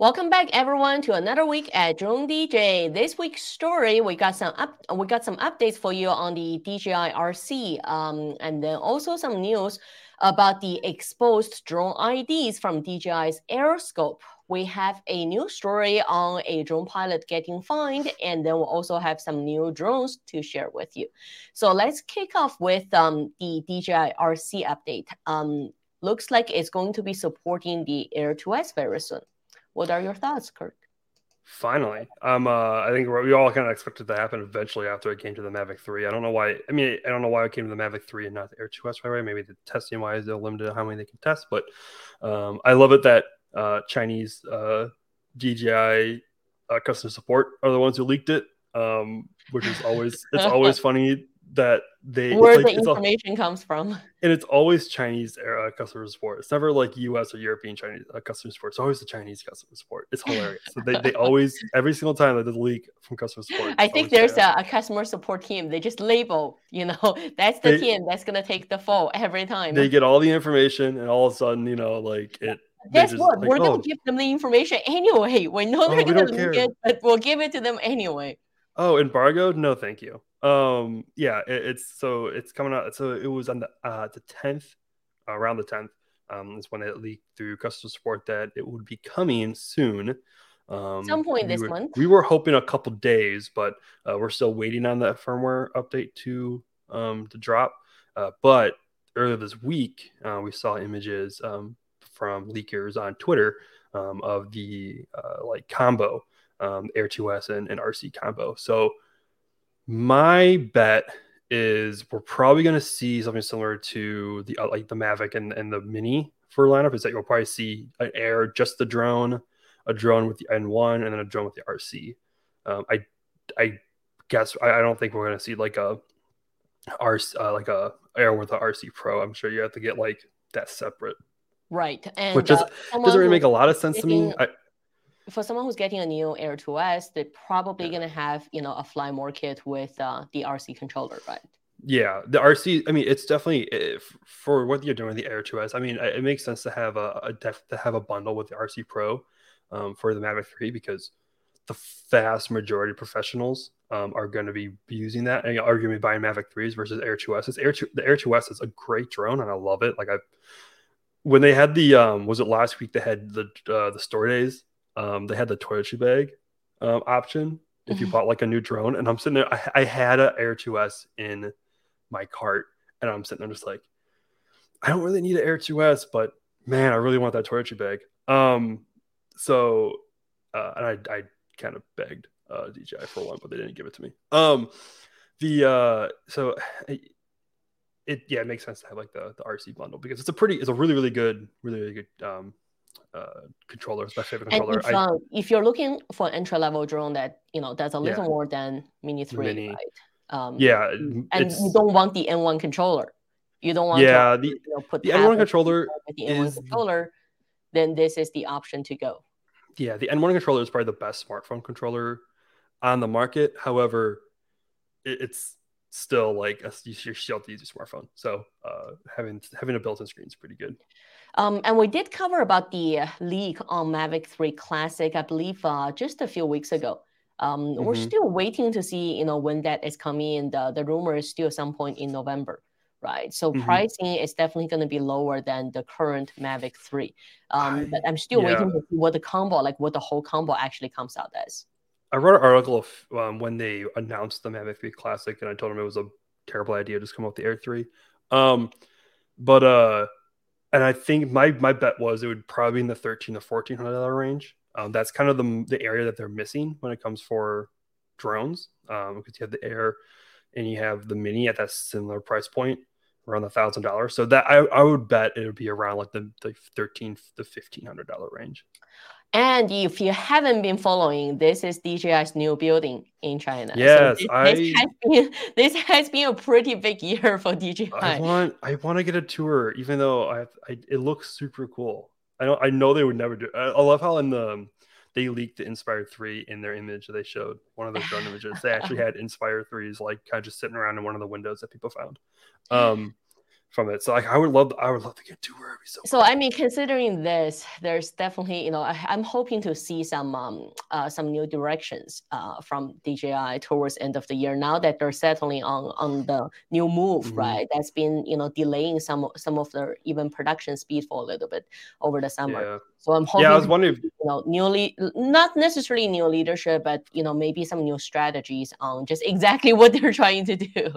Welcome back, everyone, to another week at Drone DJ. This week's story, we got some up, we got some updates for you on the DJI RC, um, and then also some news about the exposed drone IDs from DJI's Aeroscope. We have a new story on a drone pilot getting fined, and then we'll also have some new drones to share with you. So let's kick off with um, the DJI RC update. Um, looks like it's going to be supporting the Air 2S very soon. What are your thoughts, Kirk? Finally, um, uh, I think we all kind of expected to happen eventually after it came to the Mavic 3. I don't know why. I mean, I don't know why it came to the Mavic 3 and not the Air 2S. By the way, maybe the testing wise they're limited how many they can test. But um, I love it that uh, Chinese uh, DJI uh, customer support are the ones who leaked it, um, which is always it's always funny that they where like, the information all, comes from and it's always chinese uh, customer support it's never like us or european chinese uh, customer support it's always the chinese customer support it's hilarious so they, they always every single time that there's a leak from customer support i think there's a, a, customer support team they just label you know that's the they, team that's going to take the fall every time they get all the information and all of a sudden you know like it Guess just, what? Like, We're oh, gonna give them the information anyway. We know they're oh, gonna leak it, but we'll give it to them anyway. Oh, embargo? No, thank you. Um, yeah, it, it's so it's coming out. So it was on the uh the tenth, around the tenth. Um, is when it leaked through customer support that it would be coming soon. Um, Some point this were, month. We were hoping a couple days, but uh, we're still waiting on that firmware update to um to drop. Uh, but earlier this week, uh, we saw images um, from leakers on Twitter um, of the uh, like combo um, Air 2S and, and RC combo. So my bet is we're probably going to see something similar to the uh, like the Mavic and, and the Mini for lineup. Is that you'll probably see an Air, just the drone, a drone with the N1, and then a drone with the RC. Um, I I guess I, I don't think we're going to see like a RC uh, like a Air with a RC Pro. I'm sure you have to get like that separate. Right, and which uh, doesn't really make a lot of sense to me. I, for someone who's getting a new Air 2S, they're probably yeah. going to have, you know, a Fly More kit with uh, the RC controller, right? Yeah, the RC. I mean, it's definitely if, for what you're doing with the Air 2S. I mean, it makes sense to have a, a def, to have a bundle with the RC Pro um, for the Mavic 3 because the vast majority of professionals um, are going to be using that and you're arguably buying Mavic 3s versus Air 2s. Air 2, the Air 2S is a great drone and I love it. Like I, when they had the um, was it last week they had the uh, the store days um, they had the toiletry bag um, option if you mm-hmm. bought like a new drone. And I'm sitting there, I, I had an Air 2S in my cart, and I'm sitting there just like, I don't really need an Air 2S, but man, I really want that toiletry bag. Um, so, uh, and I, I kind of begged uh, DJI for one, but they didn't give it to me. Um, the uh, so it, it yeah, it makes sense to have like the the RC bundle because it's a pretty, it's a really really good, really really good um uh, controller, my favorite controller. If, I, uh, if you're looking for an entry level drone that you know does a little yeah. more than Mini Three, Mini. right? Um, yeah, and you don't want the N1 controller. You don't want yeah to, the you know, put the N1 controller with the N1 is, controller. Then this is the option to go. Yeah, the N1 controller is probably the best smartphone controller on the market. However, it, it's still like a, you still have to use your smartphone. So uh, having having a built-in screen is pretty good. Um, and we did cover about the leak on Mavic 3 Classic, I believe, uh, just a few weeks ago. Um, mm-hmm. We're still waiting to see, you know, when that is coming. And the, the rumor is still at some point in November, right? So mm-hmm. pricing is definitely going to be lower than the current Mavic 3. Um, but I'm still yeah. waiting to see what the combo, like what the whole combo actually comes out as. I wrote an article of, um, when they announced the Mavic 3 Classic, and I told them it was a terrible idea to just come out the Air 3. Um, but uh, and I think my my bet was it would probably be in the thirteen to fourteen hundred dollar range. Um, that's kind of the the area that they're missing when it comes for drones, um, because you have the Air and you have the Mini at that similar price point, around the thousand dollars. So that I, I would bet it would be around like the the thirteen to fifteen hundred dollar range. And if you haven't been following, this is DJI's new building in China. Yes, so this, I, this, has been, this has been a pretty big year for DJI. I want I want to get a tour, even though I, I it looks super cool. I know I know they would never do. I, I love how in the they leaked the Inspire three in their image that they showed one of those drone images. They actually had Inspire threes like kind of just sitting around in one of the windows that people found. Um, from it. So like I would love I would love to get to where so. So I mean, considering this, there's definitely you know I, am hoping to see some um uh, some new directions uh from DJI towards end of the year. Now that they're settling on on the new move, mm-hmm. right? That's been you know delaying some some of their even production speed for a little bit over the summer. Yeah. So I'm hoping. Yeah, I was wondering. If... You know, newly not necessarily new leadership, but you know maybe some new strategies on just exactly what they're trying to do.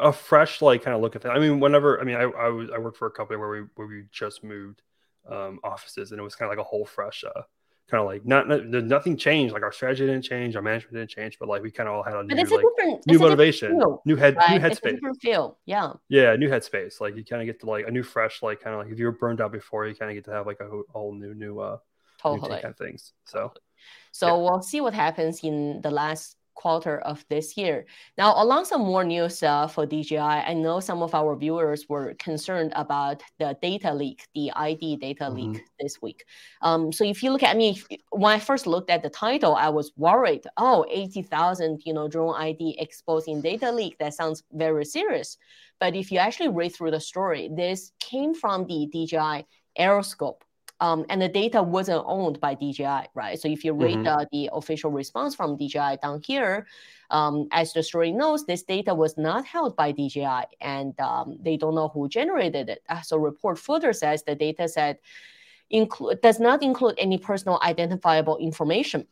A fresh like kind of look at that. I mean, whenever I mean, I I, was, I worked for a company where we where we just moved um, offices, and it was kind of like a whole fresh. Uh, kind of like not, not nothing changed. Like our strategy didn't change, our management didn't change, but like we kind of all had a but new it's a like, different, new motivation, feel, new head, right? new headspace. feel, yeah, yeah, new headspace. Like you kind of get to like a new fresh, like kind of like if you were burned out before, you kind of get to have like a whole new new uh totally. new kind of things. So, so yeah. we'll see what happens in the last quarter of this year. Now, along some more news uh, for DJI, I know some of our viewers were concerned about the data leak, the ID data mm-hmm. leak this week. Um, so if you look at me, when I first looked at the title, I was worried. Oh, 80,000, you know, drone ID exposing data leak. That sounds very serious. But if you actually read through the story, this came from the DJI Aeroscope um, and the data wasn't owned by DJI, right? So if you read mm-hmm. uh, the official response from DJI down here, um, as the story knows, this data was not held by DJI, and um, they don't know who generated it. Uh, so report further says the data set include does not include any personal identifiable information.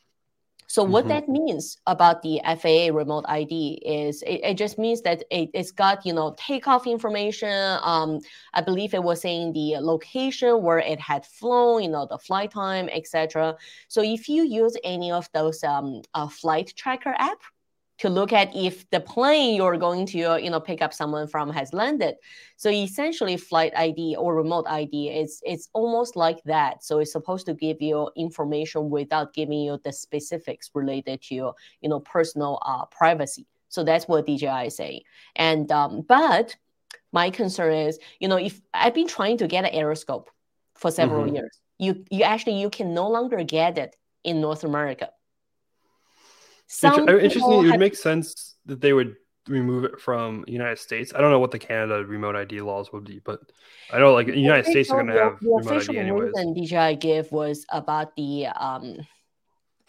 So what mm-hmm. that means about the FAA remote ID is it, it just means that it, has got you know takeoff information. Um, I believe it was saying the location where it had flown, you know the flight time, etc. So if you use any of those um, uh, flight tracker app, to look at if the plane you're going to you know pick up someone from has landed. So essentially flight id or remote id is it's almost like that. So it's supposed to give you information without giving you the specifics related to your you know personal uh, privacy. So that's what dji is saying. And um, but my concern is you know if i've been trying to get an aeroscope for several mm-hmm. years. You you actually you can no longer get it in north america some interesting. It would make sense that they would remove it from the United States. I don't know what the Canada remote ID laws would be, but I know like the United States are going to have the remote official ID anyways. reason DJI give was about the um,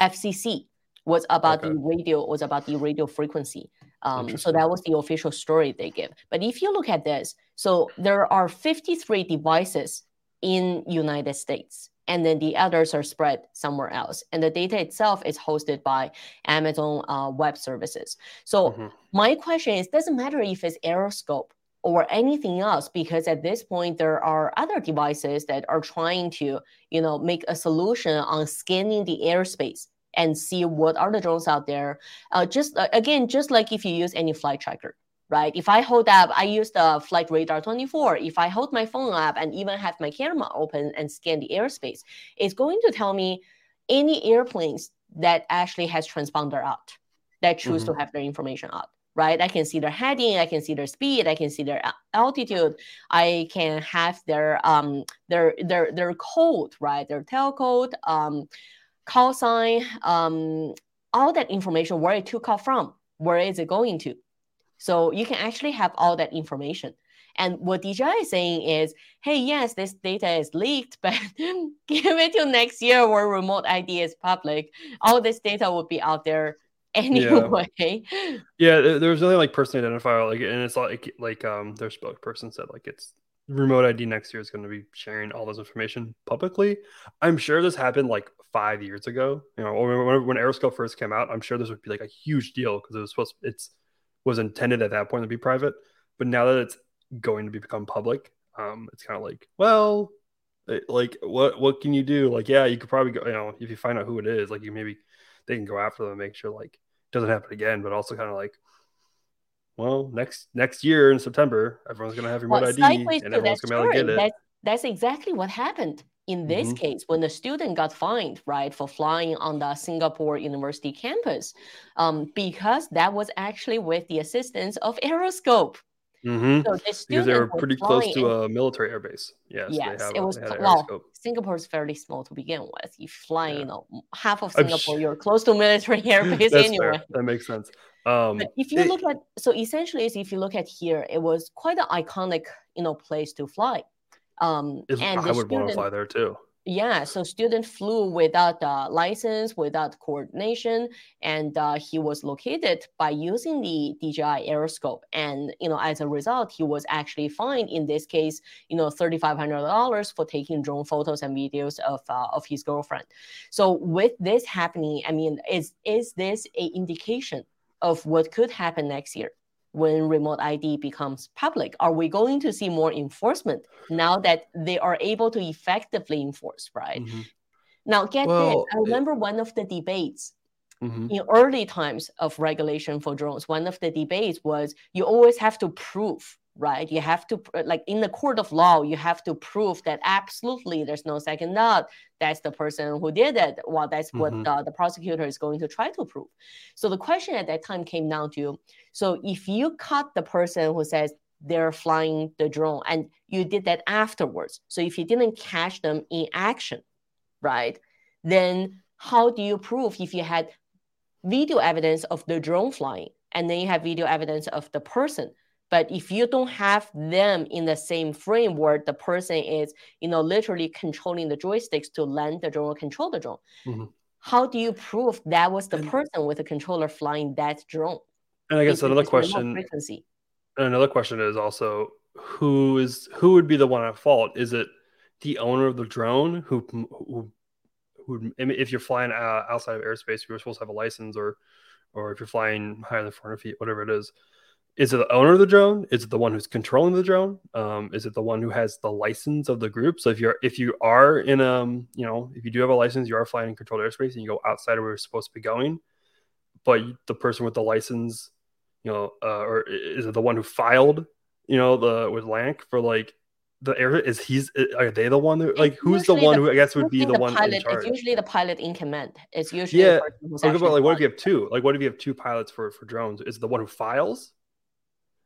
FCC was about okay. the radio was about the radio frequency. Um, so that was the official story they give. But if you look at this, so there are 53 devices in United States and then the others are spread somewhere else. And the data itself is hosted by Amazon uh, Web Services. So mm-hmm. my question is, doesn't matter if it's Aeroscope or anything else, because at this point there are other devices that are trying to, you know, make a solution on scanning the airspace and see what are the drones out there. Uh, just uh, again, just like if you use any flight tracker, right? If I hold up, I use the Flight Radar 24. If I hold my phone up and even have my camera open and scan the airspace, it's going to tell me any airplanes that actually has transponder out that choose mm-hmm. to have their information out right? I can see their heading, I can see their speed, I can see their altitude, I can have their um their their their code, right? Their tail code, um, call sign, um, all that information where it took off from, where is it going to, so you can actually have all that information. And what DJI is saying is, hey, yes, this data is leaked, but give it till next year where remote ID is public. All this data will be out there anyway. Yeah, yeah there was only like person identifier, like, and it's like like um their spokesperson said like it's remote ID next year is going to be sharing all this information publicly. I'm sure this happened like five years ago. You know, when, when Aeroscope first came out, I'm sure this would be like a huge deal because it was supposed it's was intended at that point to be private, but now that it's going to be become public, um, it's kind of like, well, it, like what what can you do? Like, yeah, you could probably go, you know, if you find out who it is, like you maybe they can go after them and make sure like it doesn't happen again, but also kind of like well, next next year in September, everyone's gonna have remote well, ID and everyone's gonna be able to get it. That, that's exactly what happened in this mm-hmm. case, when the student got fined, right, for flying on the Singapore University campus, um, because that was actually with the assistance of Aeroscope. Mm-hmm. So the because they were pretty close to a military airbase. Yes, yes, it was. Well, Singapore is fairly small to begin with. You fly, yeah. you know, half of Singapore, you're close to military airbase anyway. Fair. That makes sense. Um, if you it, look at, so essentially, if you look at here, it was quite an iconic you know place to fly. Um, Is- and I would want to fly there too. yeah, so student flew without uh, license, without coordination, and uh, he was located by using the DJI Aeroscope. And you know, as a result, he was actually fined in this case, you know, thirty five hundred dollars for taking drone photos and videos of uh, of his girlfriend. So with this happening, I mean, is is this a indication of what could happen next year? When remote ID becomes public, are we going to see more enforcement now that they are able to effectively enforce, right? Mhm. Now, get Well, this. I it- remember one of the debates Mhm. in early times of regulation for drones. One of the debates was you always have to prove, right? You have to, like in the court of law, you have to prove that absolutely there's no second doubt. That's the person who did it. Well, that's what Mhm. uh, the prosecutor is going to try to prove. So the question at that time came down to so if you caught the person who says, they're flying the drone and you did that afterwards. So if you didn't catch them in action, right? Then how do you prove if you had video evidence of the drone flying and then you have video evidence of the person? But if you don't have them in the same frame where the person is, you know, literally controlling the joysticks to land the drone or control the drone, Mhm. how do you prove that was the And- person with the controller flying that drone? And I guess If another it's question frequency. another question is also who is who would be the one at fault? Is it the owner of the drone who who, who if you're flying uh, outside of airspace, you're supposed to have a license, or or if you're flying higher than 400 feet, whatever it is. Is it the owner of the drone? Is it the one who's controlling the drone? Um, is it the one who has the license of the group? So if you're if you are in um you know if you do have a license, you are flying in controlled airspace, and you go outside of where you're supposed to be going, but the person with the license you know, uh, or is it the one who filed, you know, the with LAANC for like the air? Is he's are they the one that like who's the one the- who I guess would be Usually the one pilot, in charge? It's usually the pilot in command. It's usually Yeah, the person who's Think actually about like what if you have two? Like what if you have two pilots for for drones? Is it the one who files,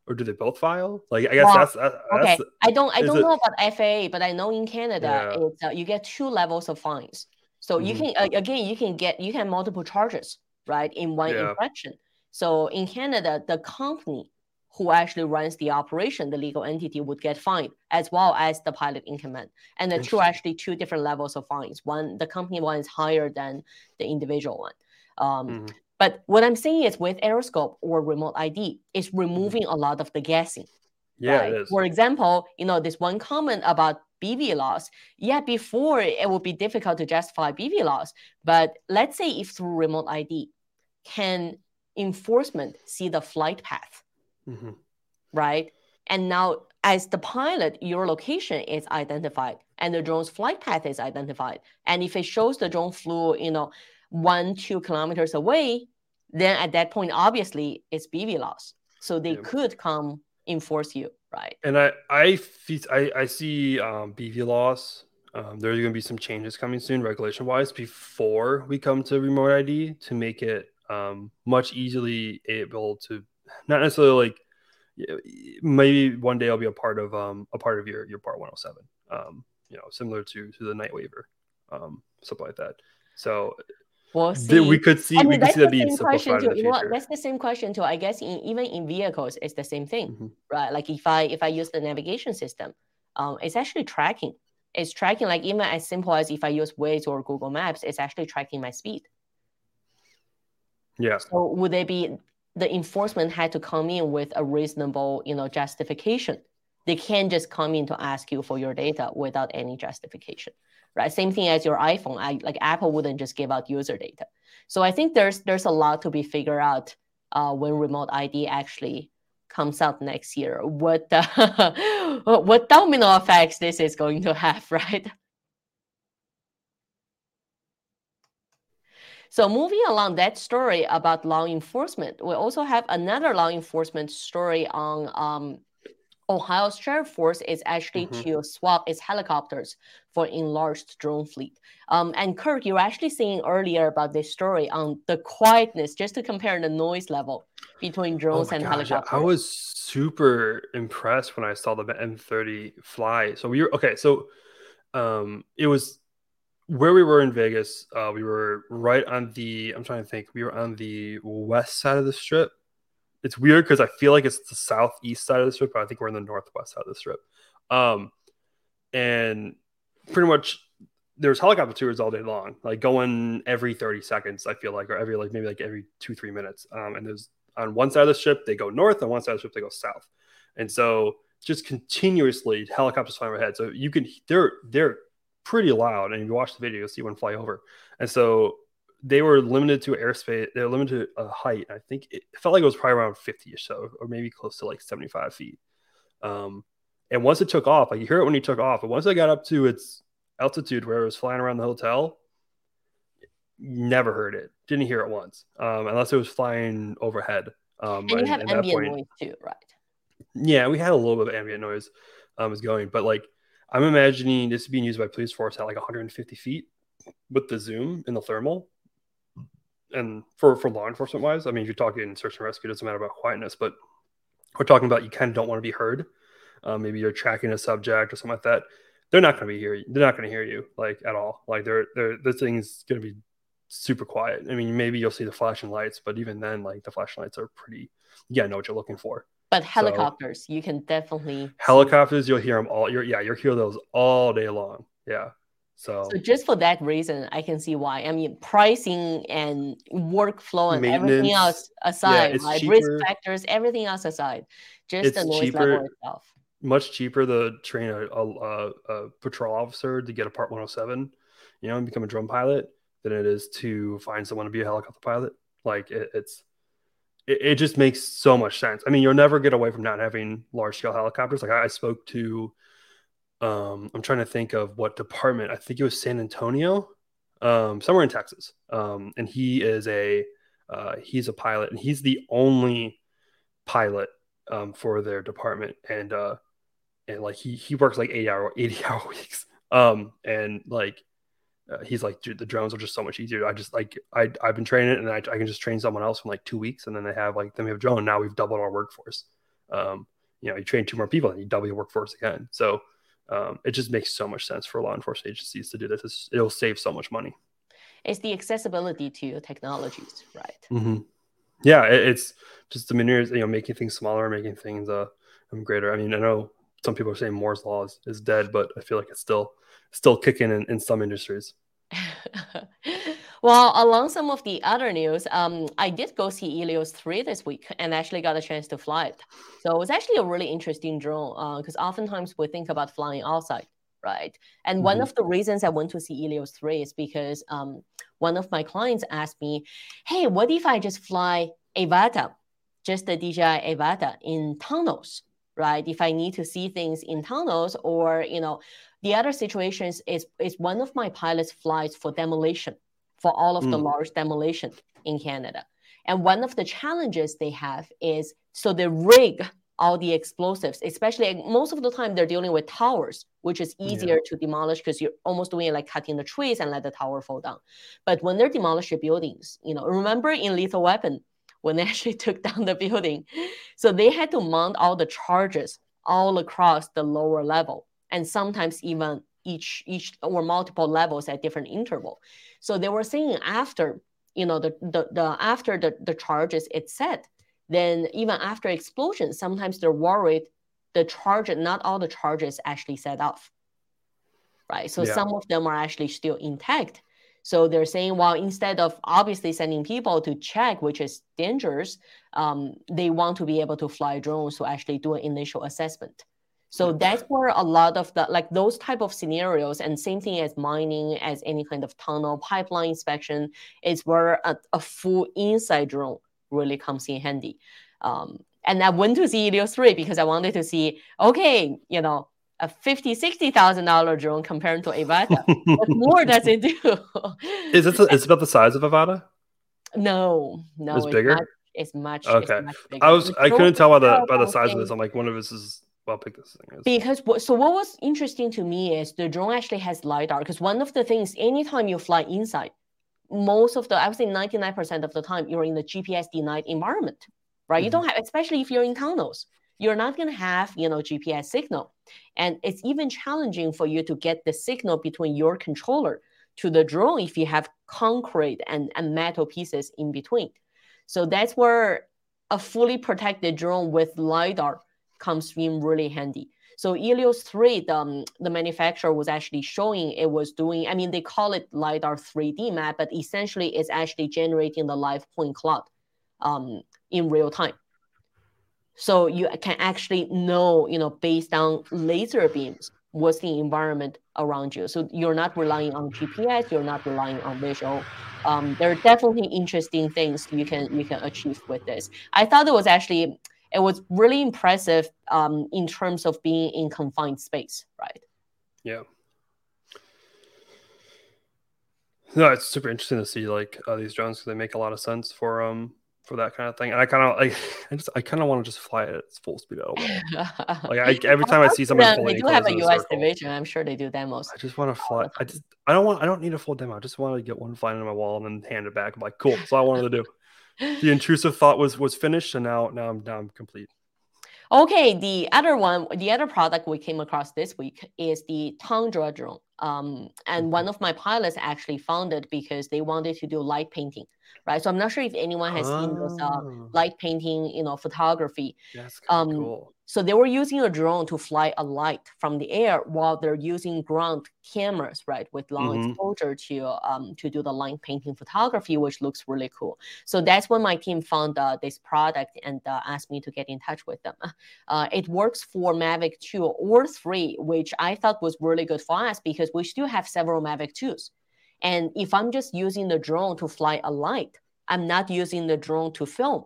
or do they both file? Like I guess that's that, Okay, that's I don't I don't it- know about FAA, but I know in Canada Yeah. it's uh, you get two levels of fines. So you Mhm. can uh, again you can get you can have multiple charges right in one Yeah. infraction. So in Canada, the company who actually runs the operation, the legal entity, would get fined as well as the pilot in command. And the two actually two different levels of fines. One the company one is higher than the individual one. Um, Mhm. But what I'm saying is with Aeroscope or remote ID, it's removing a lot of the guessing. yeah, right? it is. For example, you know, this one comment about BVLOS. Yeah, before it would be difficult to justify BVLOS, but let's say if through remote ID, can enforcement see the flight path, Mhm. right? And now, as the pilot, your location is identified and the drone's flight path is identified. And if it shows the drone flew, you know, one, two kilometers away, then at that point, obviously, it's BVLOS. So they Yeah. could come enforce you, right? And I I I, I see um, BVLOS. Um, there's going to be some changes coming soon, regulation wise, before we come to remote ID to make it um, much easily able to not necessarily like maybe one day I'll be a part of um, a part of your your part 107. Um, you know, similar to to the night waiver, um, stuff like that. So We'll see. we could see I we could see the same question too. You know what? That's the same question too. I guess in, even in vehicles, it's the same thing, Mhm. right? Like if I if I use the navigation system, um, it's actually tracking. It's tracking like even as simple as if I use Waze or Google Maps, it's actually tracking my speed. Yeah. So would they be the enforcement had to come in with a reasonable, you know, justification? They can't just come in to ask you for your data without any justification, right? Same thing as your iPhone. I like Apple wouldn't just give out user data. So I think there's there's a lot to be figured out uh, when remote ID actually comes out next year. What the, what domino effects this is going to have, right? So moving along that story about law enforcement, we also have another law enforcement story on um, Ohio's sheriff force is actually Mhm. to swap its helicopters for enlarged drone fleet. Um, and Kirk, you were actually saying earlier about this story on the quietness, just to compare the noise level between Oh drones my and gosh, helicopters. I was super impressed when I saw the M30 fly. So we were okay. So um, it was where we were in Vegas. Uh, we were right on the. I'm trying to think. We were on the west side of the strip. It's weird because I feel like it's the southeast side of the strip, but I think we're in the northwest side of the strip. Um, and pretty much there's helicopter tours all day long, like going every 30 seconds, I feel like, or every like maybe like every two, three minutes. Um, and there's on one side of the strip, they go north, on one side of the strip, they go south. And so just continuously helicopters flying overhead. So you can they're they're pretty loud. And if you watch the video, you'll see one fly over. And so they were limited to airspace, they're limited to a height. I think it felt like it was probably around 50 or so, or maybe close to like 75 feet. Um, and once it took off, like you hear it when he took off, but once it got up to its altitude where it was flying around the hotel, never heard it. Didn't hear it once, um, unless it was flying overhead. Um, and you have ambient point, noise too, right? Yeah, we had a little bit of ambient noise um, was going, but like I'm imagining this being used by police force at like 150 feet with the zoom and the thermal. And for, for law enforcement wise, I mean, if you're talking search and rescue, it doesn't matter about quietness, but we're talking about you kind of don't want to be heard. Um, maybe you're tracking a subject or something like that. They're not going to be here. They're not going to hear you like at all. Like they're they're this thing's going to be super quiet. I mean, maybe you'll see the flashing lights, but even then, like the flashing lights are pretty. Yeah, know what you're looking for. But helicopters, so, you can definitely helicopters. You'll hear them all. You're yeah, you'll hear those all day long. Yeah. So, so just for that reason, I can see why. I mean, pricing and workflow and everything else aside, yeah, like cheaper. risk factors, everything else aside, just it's the noise cheaper, level itself. Much cheaper to train a, a, a, patrol officer to get a Part 107, you know, and become a drone pilot than it is to find someone to be a helicopter pilot. Like it, it's, it, it, just makes so much sense. I mean, you'll never get away from not having large scale helicopters. Like I, I spoke to um, I'm trying to think of what department. I think it was San Antonio, um, somewhere in Texas. Um, and he is a uh, he's a pilot, and he's the only pilot um, for their department. And uh, and like he he works like 80 hour 80 hour weeks. Um, and like uh, he's like, dude, the drones are just so much easier. I just like I I've been training it, and I, I can just train someone else in like two weeks, and then they have like then we have drone. Now we've doubled our workforce. Um, you know, you train two more people, and you double your workforce again. So um, it just makes so much sense for law enforcement agencies to do this. It's, it'll save so much money. It's the accessibility to your technologies, right? Mm-hmm. Yeah, it, it's just the maneuvers, you know, making things smaller, making things uh, um, greater. I mean, I know some people are saying Moore's law is, is dead, but I feel like it's still still kicking in, in some industries. Well, along some of the other news, um, I did go see Elios 3 this week and actually got a chance to fly it. So it was actually a really interesting drone because uh, oftentimes we think about flying outside, right? And mm-hmm. one of the reasons I went to see Elios 3 is because um, one of my clients asked me, hey, what if I just fly Avata, just the DJI Avata in tunnels, right? If I need to see things in tunnels or, you know, the other situations is, is one of my pilots flies for demolition for all of mm. the large demolition in Canada. And one of the challenges they have is so they rig all the explosives, especially most of the time they're dealing with towers, which is easier yeah. to demolish because you're almost doing it like cutting the trees and let the tower fall down. But when they're demolishing buildings, you know, remember in Lethal Weapon when they actually took down the building, so they had to mount all the charges all across the lower level, and sometimes even each each or multiple levels at different interval. So they were saying after you know the the, the after the, the charges it's set, then even after explosion, sometimes they're worried the charge not all the charges actually set off. Right. So yeah. some of them are actually still intact. So they're saying, well, instead of obviously sending people to check, which is dangerous, um, they want to be able to fly drones to actually do an initial assessment. So that's where a lot of the like those type of scenarios, and same thing as mining, as any kind of tunnel pipeline inspection, is where a, a full inside drone really comes in handy. Um, and I went to see Elios 3 because I wanted to see, okay, you know, a fifty, sixty thousand dollar drone compared to Avata. what more does it do? is it is about the size of Avata? No, no, it's, it's bigger. Much, it's much. Okay, it's much I was I couldn't tell by the by the size of this. I'm like one of this is well pick this thing is. Because so what was interesting to me is the drone actually has lidar. Because one of the things, anytime you fly inside, most of the I would say 99% of the time you're in the GPS denied environment, right? Mm-hmm. You don't have, especially if you're in tunnels, you're not going to have you know GPS signal, and it's even challenging for you to get the signal between your controller to the drone if you have concrete and, and metal pieces in between. So that's where a fully protected drone with LiDAR comes in really handy. So Elios 3, the, um, the manufacturer was actually showing it was doing, I mean, they call it LiDAR 3D map, but essentially it's actually generating the live point cloud um, in real time. So you can actually know, you know, based on laser beams, what's the environment around you. So you're not relying on GPS, you're not relying on visual. Um, there are definitely interesting things you can you can achieve with this. I thought it was actually it was really impressive um, in terms of being in confined space, right? Yeah. No, it's super interesting to see like uh, these drones because they make a lot of sense for um for that kind of thing. And I kind of like, I just, I kind of want to just fly it at full speed at like I, every time I see someone, they do have a US division. I'm sure they do demos. I just want to fly. I just, I don't want, I don't need a full demo. I just want to get one flying on my wall and then hand it back. I'm like, cool. That's all I wanted to do. the intrusive thought was was finished, and now now I'm now I'm complete. Okay, the other one, the other product we came across this week is the Tundra drone. Um, and one of my pilots actually found it because they wanted to do light painting, right? So I'm not sure if anyone has oh. seen those uh, ah. light painting, you know, photography. That's um, cool. So they were using a drone to fly a light from the air while they're using ground cameras, right, with long mm-hmm. exposure to um, to do the line painting photography, which looks really cool. So that's when my team found uh, this product and uh, asked me to get in touch with them. Uh, it works for Mavic 2 or 3, which I thought was really good for us because we still have several Mavic 2s. And if I'm just using the drone to fly a light, I'm not using the drone to film,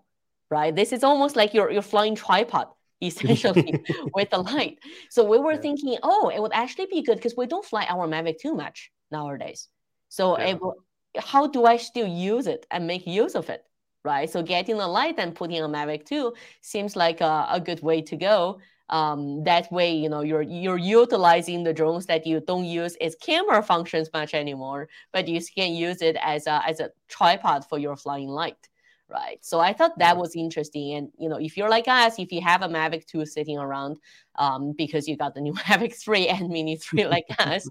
right? This is almost like you're, you're flying tripod essentially with the light. So we were yeah. thinking, oh, it would actually be good because we don't fly our Mavic too much nowadays. So yeah. will, how do I still use it and make use of it? Right. So getting the light and putting a Mavic 2 seems like a, a good way to go. Um, that way, you know, you're you're utilizing the drones that you don't use its camera functions much anymore, but you can use it as a as a tripod for your flying light right? So I thought that was interesting. And you know, if you're like us, if you have a Mavic 2 sitting around um, because you got the new Mavic 3 and Mini 3 like us,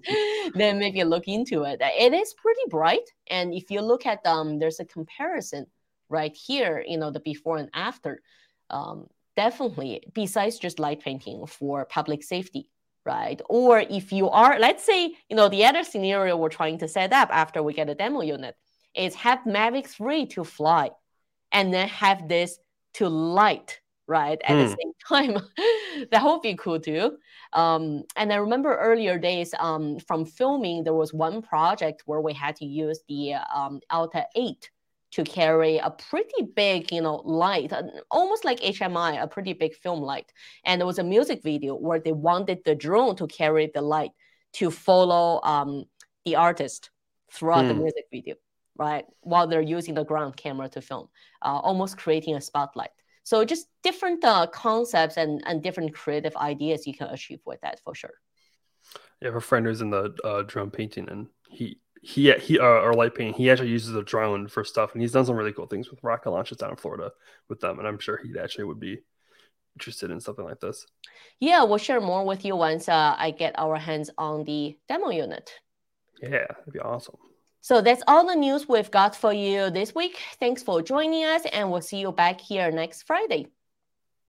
then maybe look into it. It is pretty bright. And if you look at um, there's a comparison right here, you know, the before and after. Um, definitely, besides just light painting for public safety, right? Or if you are, let's say, you know, the other scenario we're trying to set up after we get a demo unit is have Mavic 3 to fly and then have this to light right at mm. the hmm. same time that would be cool too um, and i remember earlier days um, from filming there was one project where we had to use the um, alta 8 to carry a pretty big you know light almost like hmi a pretty big film light and there was a music video where they wanted the drone to carry the light to follow um, the artist throughout mm. the hmm. music video right? While they're using the ground camera to film, uh, almost creating a spotlight. So just different uh, concepts and, and different creative ideas you can achieve with that for sure. Yeah, a friend who's in the uh, drone painting, and he he he uh, or light painting. He actually uses a drone for stuff, and he's done some really cool things with rocket launches down in Florida with them. And I'm sure he actually would be interested in something like this. Yeah, we'll share more with you once uh, I get our hands on the demo unit. Yeah, that'd be awesome. So that's all the news we've got for you this week. Thanks for joining us, and we'll see you back here next Friday.